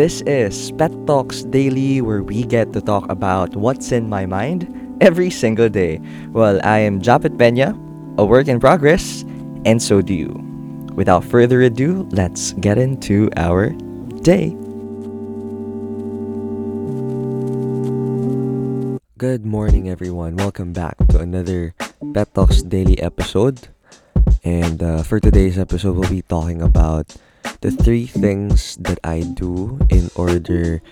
This is Pet Talks Daily, where we get to talk about what's in my mind every single day. Well, I am Japet Pena, a work in progress, and so do you. Without further ado, let's get into our day. Good morning, everyone. Welcome back to another Pet Talks Daily episode. And uh, for today's episode, we'll be talking about the three things that I do in order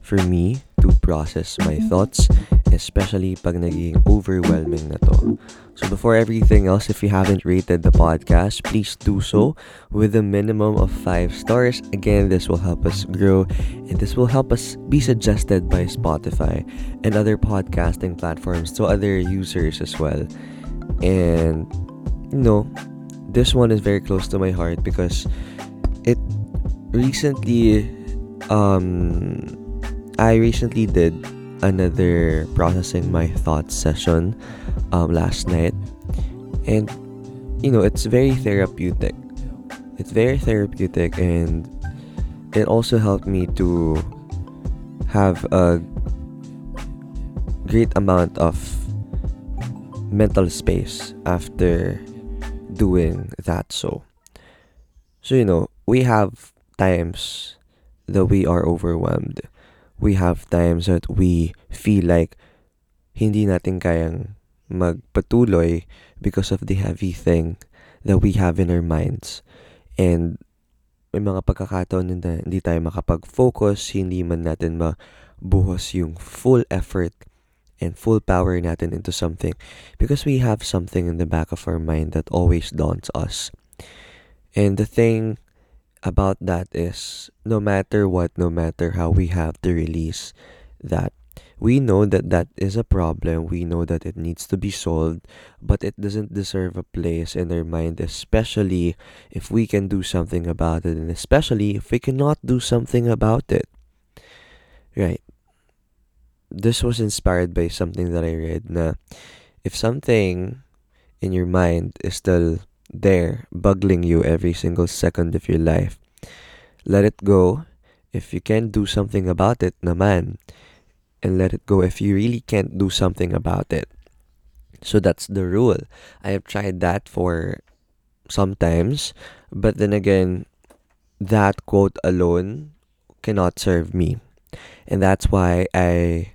for me to process my thoughts, especially pag naging overwhelming na to. So before everything else, if you haven't rated the podcast, please do so with a minimum of 5 stars. Again, this will help us grow and this will help us be suggested by Spotify and other podcasting platforms to other users as well. And you know, this one is very close to my heart because it recently um I recently did another processing my thoughts session um last night. And you know it's very therapeutic. It's very therapeutic and it also helped me to have a great amount of mental space after doing that so. So you know we have times that we are overwhelmed we have times that we feel like hindi natin kayang magpatuloy because of the heavy thing that we have in our minds and may mga pagkakataon na hindi tayo makapag-focus, hindi man natin mabuhos yung full effort and full power natin into something because we have something in the back of our mind that always daunts us. And the thing about that is no matter what, no matter how we have to release that, we know that that is a problem. We know that it needs to be solved, but it doesn't deserve a place in our mind, especially if we can do something about it, and especially if we cannot do something about it. Right this was inspired by something that I read na if something in your mind is still there bugging you every single second of your life. Let it go if you can't do something about it naman. And let it go if you really can't do something about it. So that's the rule. I have tried that for sometimes but then again that quote alone cannot serve me. And that's why i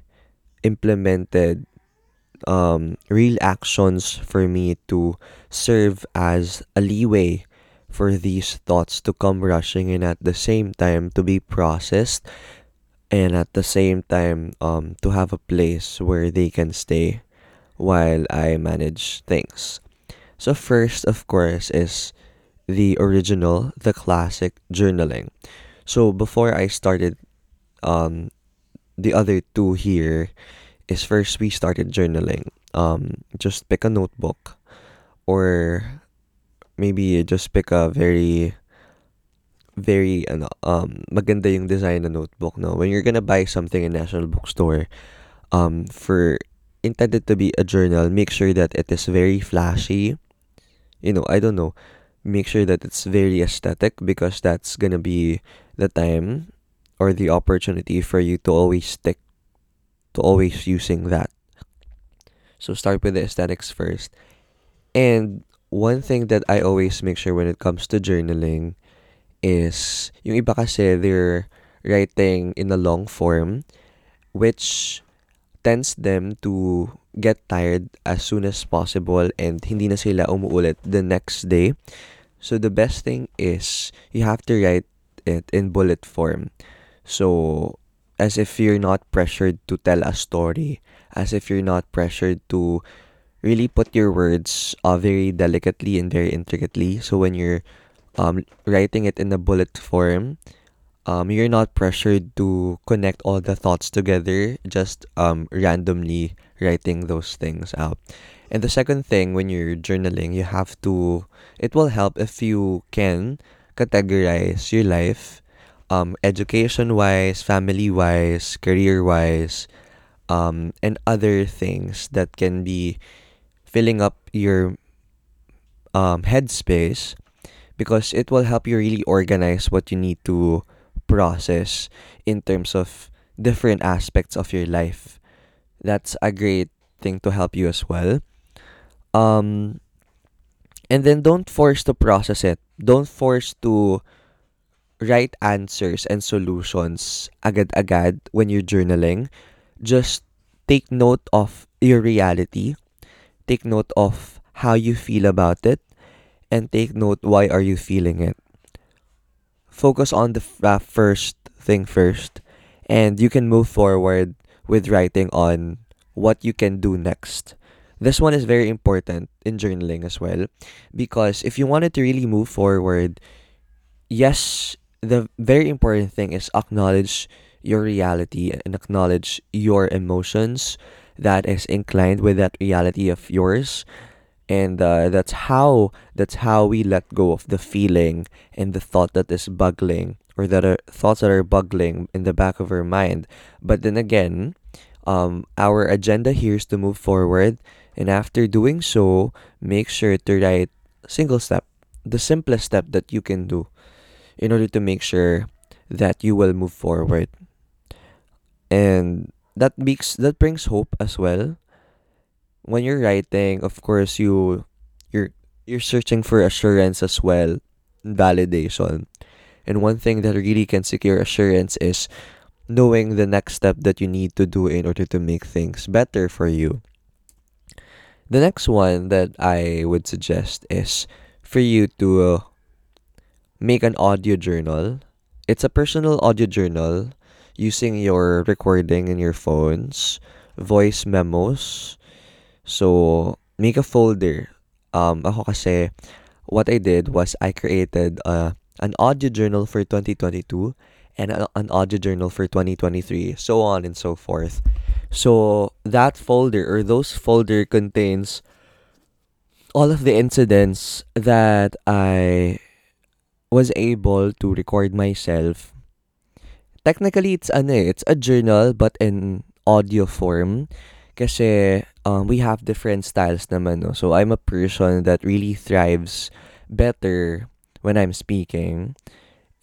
implemented um, real actions for me to serve as a leeway for these thoughts to come rushing in at the same time to be processed and at the same time um, to have a place where they can stay while I manage things. So first of course is the original, the classic journaling. So before I started um, the other two here is first we started journaling. Um, just pick a notebook or maybe just pick a very very ano, um maganda yung design na notebook no? When you're gonna buy something in national bookstore um for intended to be a journal make sure that it is very flashy. You know i don't know. Make sure that it's very aesthetic because that's gonna be the time or the opportunity for you to always stick to always using that. So start with the aesthetics first. And one thing that I always make sure when it comes to journaling is yung iba kasi they're writing in a long form which tends them to get tired as soon as possible and hindi na sila umuulit the next day. So the best thing is you have to write it in bullet form. So, as if you're not pressured to tell a story, as if you're not pressured to really put your words uh, very delicately and very intricately. So when you're um, writing it in a bullet form, um, you're not pressured to connect all the thoughts together, just um, randomly writing those things out. And the second thing, when you're journaling, you have to, it will help if you can categorize your life um, education wise, family wise, career wise, um, and other things that can be filling up your um, headspace because it will help you really organize what you need to process in terms of different aspects of your life. That's a great thing to help you as well. Um, and then don't force to process it. Don't force to write answers and solutions agad-agad when you're journaling. Just take note of your reality. Take note of how you feel about it and take note why are you feeling it. Focus on the uh, first thing first and you can move forward with writing on what you can do next. This one is very important in journaling as well because if you wanted to really move forward, yes, the very important thing is acknowledge your reality and acknowledge your emotions that is inclined with that reality of yours. And uh, that's how that's how we let go of the feeling and the thought that is buggling or that are thoughts that are buggling in the back of our mind. But then again um, our agenda here is to move forward. And after doing so make sure to write single step the simplest step that you can do in order to make sure that you will move forward. And that makes that brings hope as well. When you're writing of course you you're you're searching for assurance as well validation. And one thing that really can secure assurance is knowing the next step that you need to do in order to make things better for you. The next one that i would suggest is for you to make an audio journal it's a personal audio journal using your recording in your phones voice memos So, make a folder. Um, ako kasi, what I did was I created uh, an audio journal for 2022 and a, an audio journal for 2023, so on and so forth. So, that folder or those folder contains all of the incidents that I was able to record myself. Technically, it's ano eh, it's a journal but in audio form. Kasi um, we have different styles naman, no? So, I'm a person that really thrives better when I'm speaking.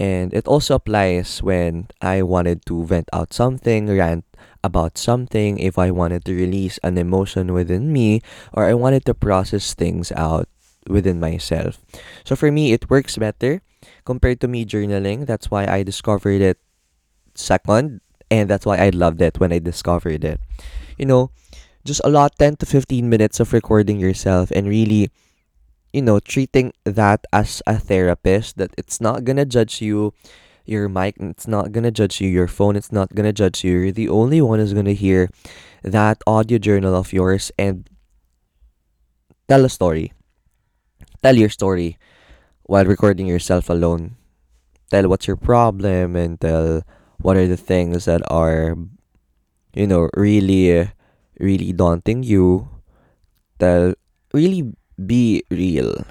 And it also applies when I wanted to vent out something, rant about something, if I wanted to release an emotion within me, or I wanted to process things out within myself. So for me, it works better compared to me journaling. That's why I discovered it second, and that's why I loved it when I discovered it. You know, just allot 10 to 15 minutes of recording yourself and really you know treating that as a therapist that it's not gonna judge you your mic it's not gonna judge you your phone it's not gonna judge you you're the only one who's gonna hear that audio journal of yours and tell a story tell your story while recording yourself alone tell what's your problem and tell what are the things that are you know really really daunting you, tell really be real.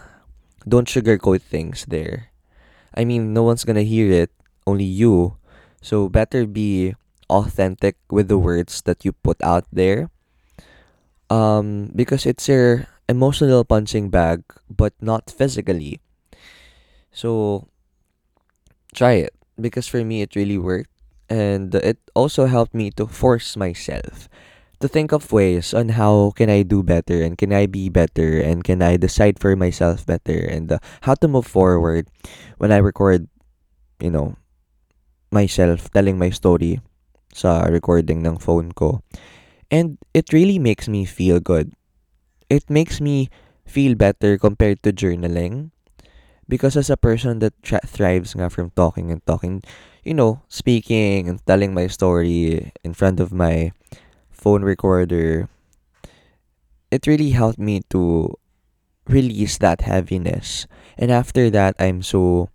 Don't sugarcoat things there. I mean, no one's gonna hear it, only you. So better be authentic with the words that you put out there. Um, because it's your emotional punching bag, but not physically. So try it because for me it really worked, and it also helped me to force myself to think of ways on how can I do better and can I be better and can I decide for myself better and uh, how to move forward when I record, you know, myself telling my story sa recording ng phone ko. And it really makes me feel good. It makes me feel better compared to journaling because as a person that tra- thrives nga from talking and talking, you know, speaking and telling my story in front of my phone recorder, it really helped me to release that heaviness. And after that, I'm so,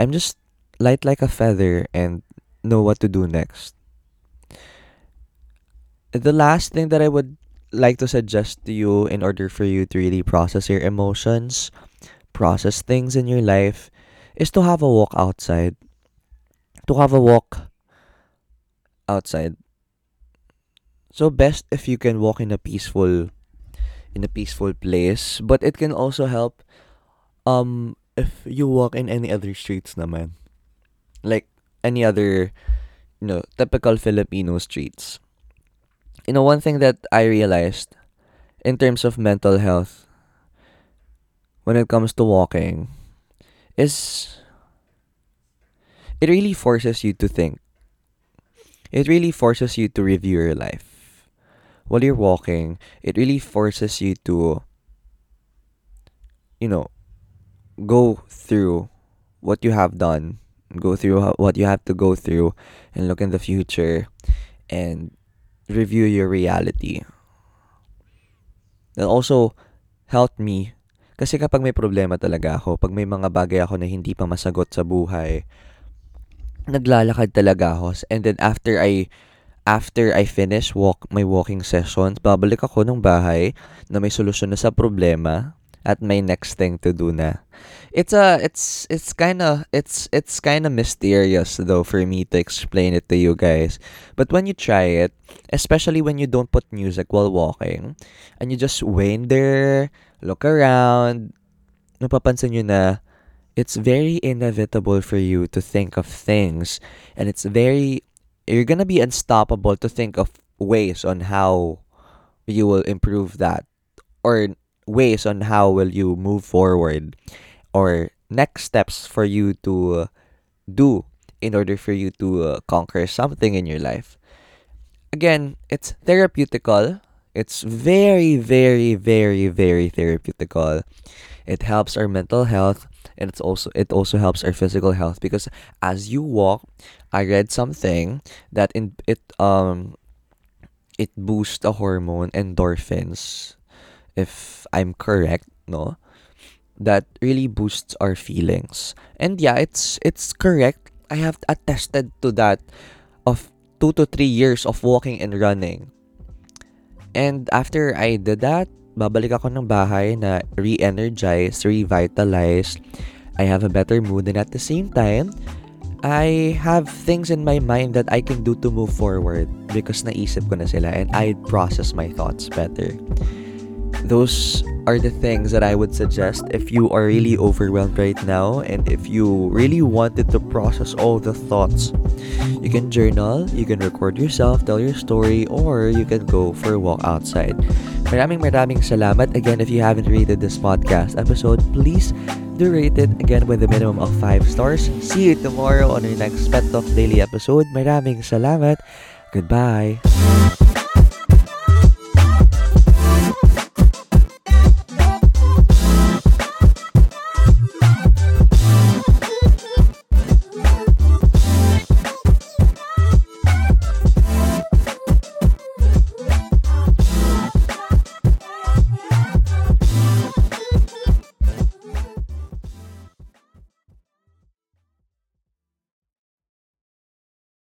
I'm just light like a feather and know what to do next. The last thing that I would like to suggest to you in order for you to really process your emotions, process things in your life, is to have a walk outside. To have a walk outside. So best if you can walk in a peaceful in a peaceful place, but it can also help um if you walk in any other streets naman. Like any other, you know, typical Filipino streets. You know, one thing that I realized in terms of mental health when it comes to walking is it really forces you to think. It really forces you to review your life. While you're walking, it really forces you to, you know, go through what you have done, go through what you have to go through, and look in the future and review your reality. It also helped me kasi kapag may problema talaga ako, pag may mga bagay ako na hindi pa masagot sa buhay, naglalakad talaga ako. And then after I after I finish walk my walking sessions, babalik ako ng bahay na may solusyon na sa problema at my next thing to do na. It's a it's it's kind of it's it's kind of mysterious though for me to explain it to you guys. But when you try it, especially when you don't put music while walking and you just there, look around, napapansin nyo na it's very inevitable for you to think of things and it's very you're gonna be unstoppable to think of ways on how you will improve that or ways on how will you move forward or next steps for you to uh, do in order for you to uh, conquer something in your life. Again it's therapeutical. It's very very very very therapeutical. It helps our mental health and it's also it also helps our physical health because as you walk i read something that in it um it boosts the hormone endorphins if i'm correct no that really boosts our feelings and yeah it's it's correct i have attested to that of 2 to 3 years of walking and running and after i did that babalik ako ng bahay na re-energized, revitalized. I have a better mood and at the same time, I have things in my mind that I can do to move forward because naisip ko na sila and I process my thoughts better. Those are the things that I would suggest if you are really overwhelmed right now and if you really wanted to process all the thoughts. You can journal, you can record yourself, tell your story, or you can go for a walk outside. Maraming maraming salamat. Again, if you haven't rated this podcast episode, please do rate it again with a minimum of 5 stars. See you tomorrow on our next Pet Talk Daily episode. Maraming salamat. Goodbye.